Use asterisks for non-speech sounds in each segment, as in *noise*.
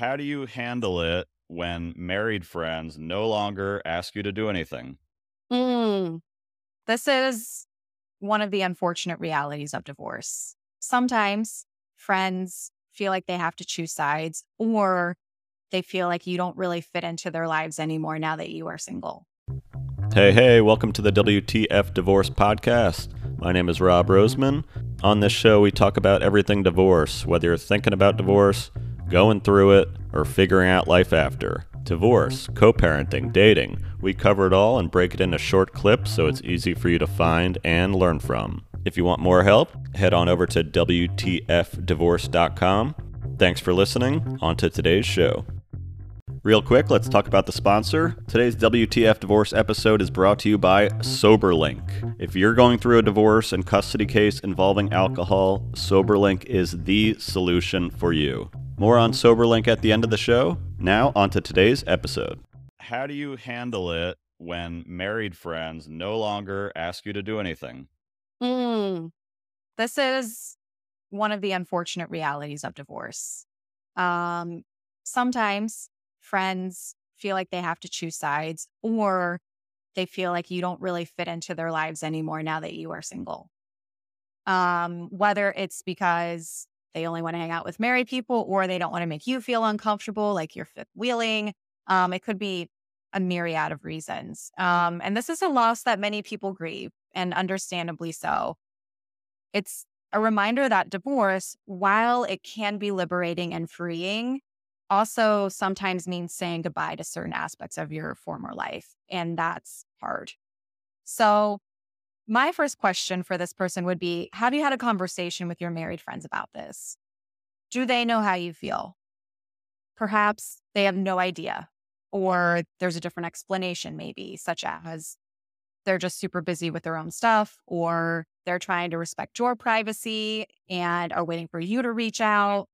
how do you handle it when married friends no longer ask you to do anything? Mm, this is one of the unfortunate realities of divorce. Sometimes friends feel like they have to choose sides, or they feel like you don't really fit into their lives anymore now that you are single. Hey, hey, welcome to the WTF Divorce Podcast. My name is Rob Roseman. On this show, we talk about everything divorce, whether you're thinking about divorce, going through it, or figuring out life after. Divorce, co parenting, dating. We cover it all and break it into short clips so it's easy for you to find and learn from. If you want more help, head on over to WTFdivorce.com. Thanks for listening. On to today's show. Real quick, let's talk about the sponsor. Today's WTF Divorce episode is brought to you by SoberLink. If you're going through a divorce and custody case involving alcohol, SoberLink is the solution for you. More on SoberLink at the end of the show. Now, on to today's episode. How do you handle it when married friends no longer ask you to do anything? Mm, this is one of the unfortunate realities of divorce. Um, sometimes friends feel like they have to choose sides, or they feel like you don't really fit into their lives anymore now that you are single. Um, whether it's because they only want to hang out with married people or they don't want to make you feel uncomfortable, like you're fifth wheeling. Um, it could be a myriad of reasons. Um, and this is a loss that many people grieve, and understandably so. It's a reminder that divorce, while it can be liberating and freeing, also sometimes means saying goodbye to certain aspects of your former life. And that's hard. So, my first question for this person would be Have you had a conversation with your married friends about this? Do they know how you feel? Perhaps they have no idea, or there's a different explanation, maybe, such as they're just super busy with their own stuff, or they're trying to respect your privacy and are waiting for you to reach out.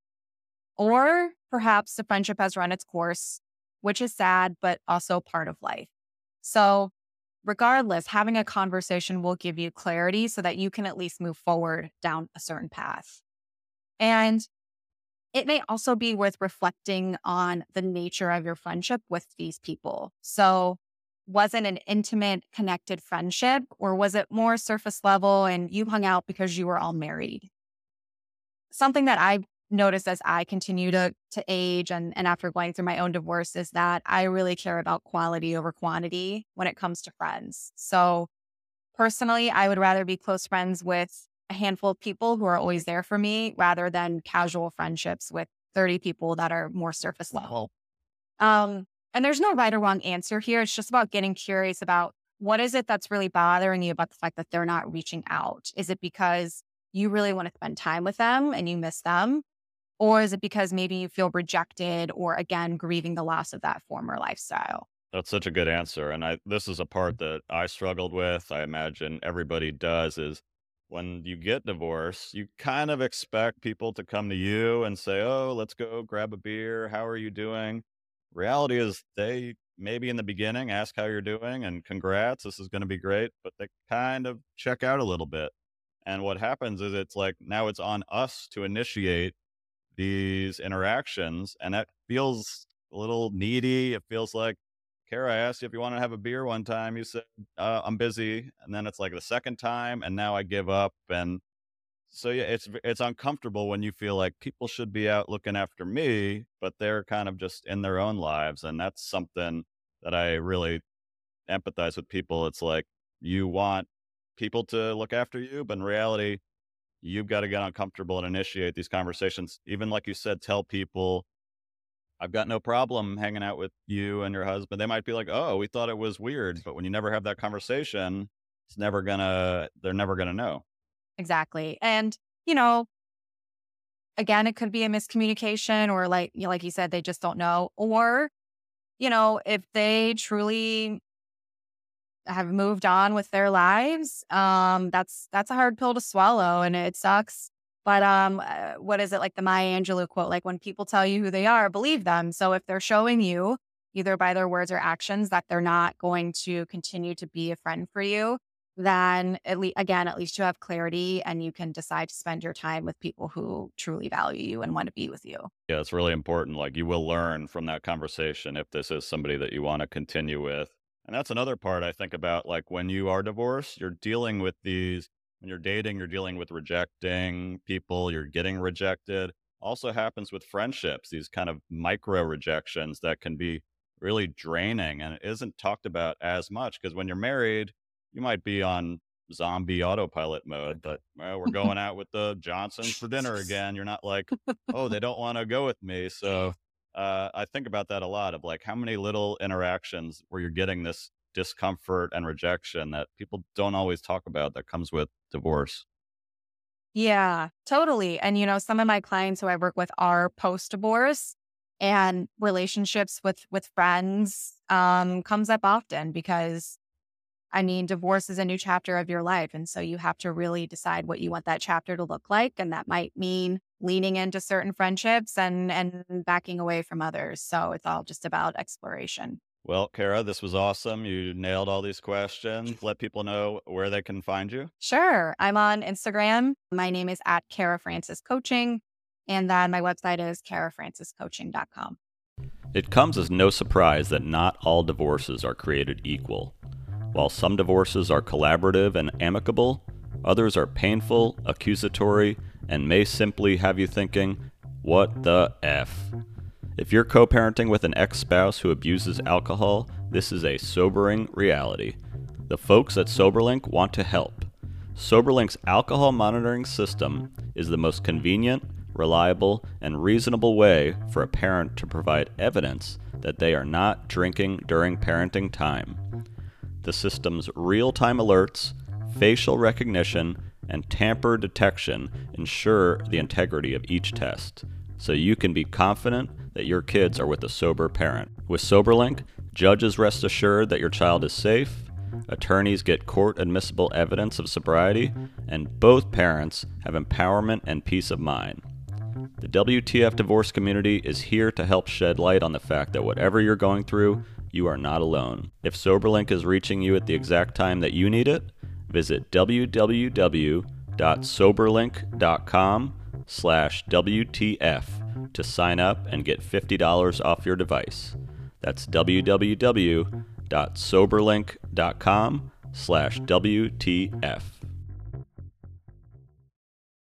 Or perhaps the friendship has run its course, which is sad, but also part of life. So, regardless, having a conversation will give you clarity so that you can at least move forward down a certain path. And it may also be worth reflecting on the nature of your friendship with these people. So, was it an intimate, connected friendship, or was it more surface level and you hung out because you were all married? Something that I've noticed as I continue to to age and and after going through my own divorce is that I really care about quality over quantity when it comes to friends. So personally, I would rather be close friends with a handful of people who are always there for me rather than casual friendships with 30 people that are more surface level. Um and there's no right or wrong answer here. It's just about getting curious about what is it that's really bothering you about the fact that they're not reaching out? Is it because you really want to spend time with them and you miss them? Or is it because maybe you feel rejected or again grieving the loss of that former lifestyle? That's such a good answer. And I this is a mm. part that I struggled with. I imagine everybody does is when you get divorced, you kind of expect people to come to you and say, "Oh, let's go grab a beer. How are you doing?" Reality is they maybe in the beginning ask how you're doing and congrats, this is going to be great, but they kind of check out a little bit. And what happens is it's like now it's on us to initiate these interactions, and that feels a little needy. It feels like, Kara, I asked you if you want to have a beer one time. You said, uh, I'm busy. And then it's like the second time, and now I give up. And so, yeah, it's, it's uncomfortable when you feel like people should be out looking after me, but they're kind of just in their own lives. And that's something that I really empathize with people. It's like you want people to look after you, but in reality, you've got to get uncomfortable and initiate these conversations. Even like you said, tell people, I've got no problem hanging out with you and your husband. They might be like, oh, we thought it was weird. But when you never have that conversation, it's never gonna, they're never gonna know. Exactly. And, you know, again, it could be a miscommunication or like, you know, like you said, they just don't know. Or, you know, if they truly have moved on with their lives. Um, that's that's a hard pill to swallow, and it sucks. But um, uh, what is it like the Maya Angelou quote? Like when people tell you who they are, believe them. So if they're showing you either by their words or actions that they're not going to continue to be a friend for you, then at least again, at least you have clarity and you can decide to spend your time with people who truly value you and want to be with you. Yeah, it's really important. Like you will learn from that conversation if this is somebody that you want to continue with. And that's another part I think about. Like when you are divorced, you're dealing with these, when you're dating, you're dealing with rejecting people, you're getting rejected. Also happens with friendships, these kind of micro rejections that can be really draining and it isn't talked about as much because when you're married, you might be on zombie autopilot mode, but well, we're *laughs* going out with the Johnsons for dinner *laughs* again. You're not like, oh, they don't want to go with me. So uh, I think about that a lot of like how many little interactions where you're getting this discomfort and rejection that people don't always talk about that comes with divorce. Yeah, totally. And, you know, some of my clients who I work with are post divorce and relationships with with friends um comes up often because I mean, divorce is a new chapter of your life. And so you have to really decide what you want that chapter to look like. And that might mean leaning into certain friendships and, and backing away from others. So it's all just about exploration. Well, Kara, this was awesome. You nailed all these questions. Let people know where they can find you. Sure. I'm on Instagram. My name is at Kara Francis Coaching. And then my website is karafranciscoaching.com. It comes as no surprise that not all divorces are created equal. While some divorces are collaborative and amicable, others are painful, accusatory, and may simply have you thinking, what the F? If you're co parenting with an ex spouse who abuses alcohol, this is a sobering reality. The folks at SoberLink want to help. SoberLink's alcohol monitoring system is the most convenient, reliable, and reasonable way for a parent to provide evidence that they are not drinking during parenting time. The system's real time alerts, facial recognition, and tamper detection ensure the integrity of each test, so you can be confident that your kids are with a sober parent. With SoberLink, judges rest assured that your child is safe, attorneys get court admissible evidence of sobriety, and both parents have empowerment and peace of mind. The WTF divorce community is here to help shed light on the fact that whatever you're going through, you are not alone. If SoberLink is reaching you at the exact time that you need it, visit www.soberlink.com slash WTF to sign up and get $50 off your device. That's www.soberlink.com slash WTF.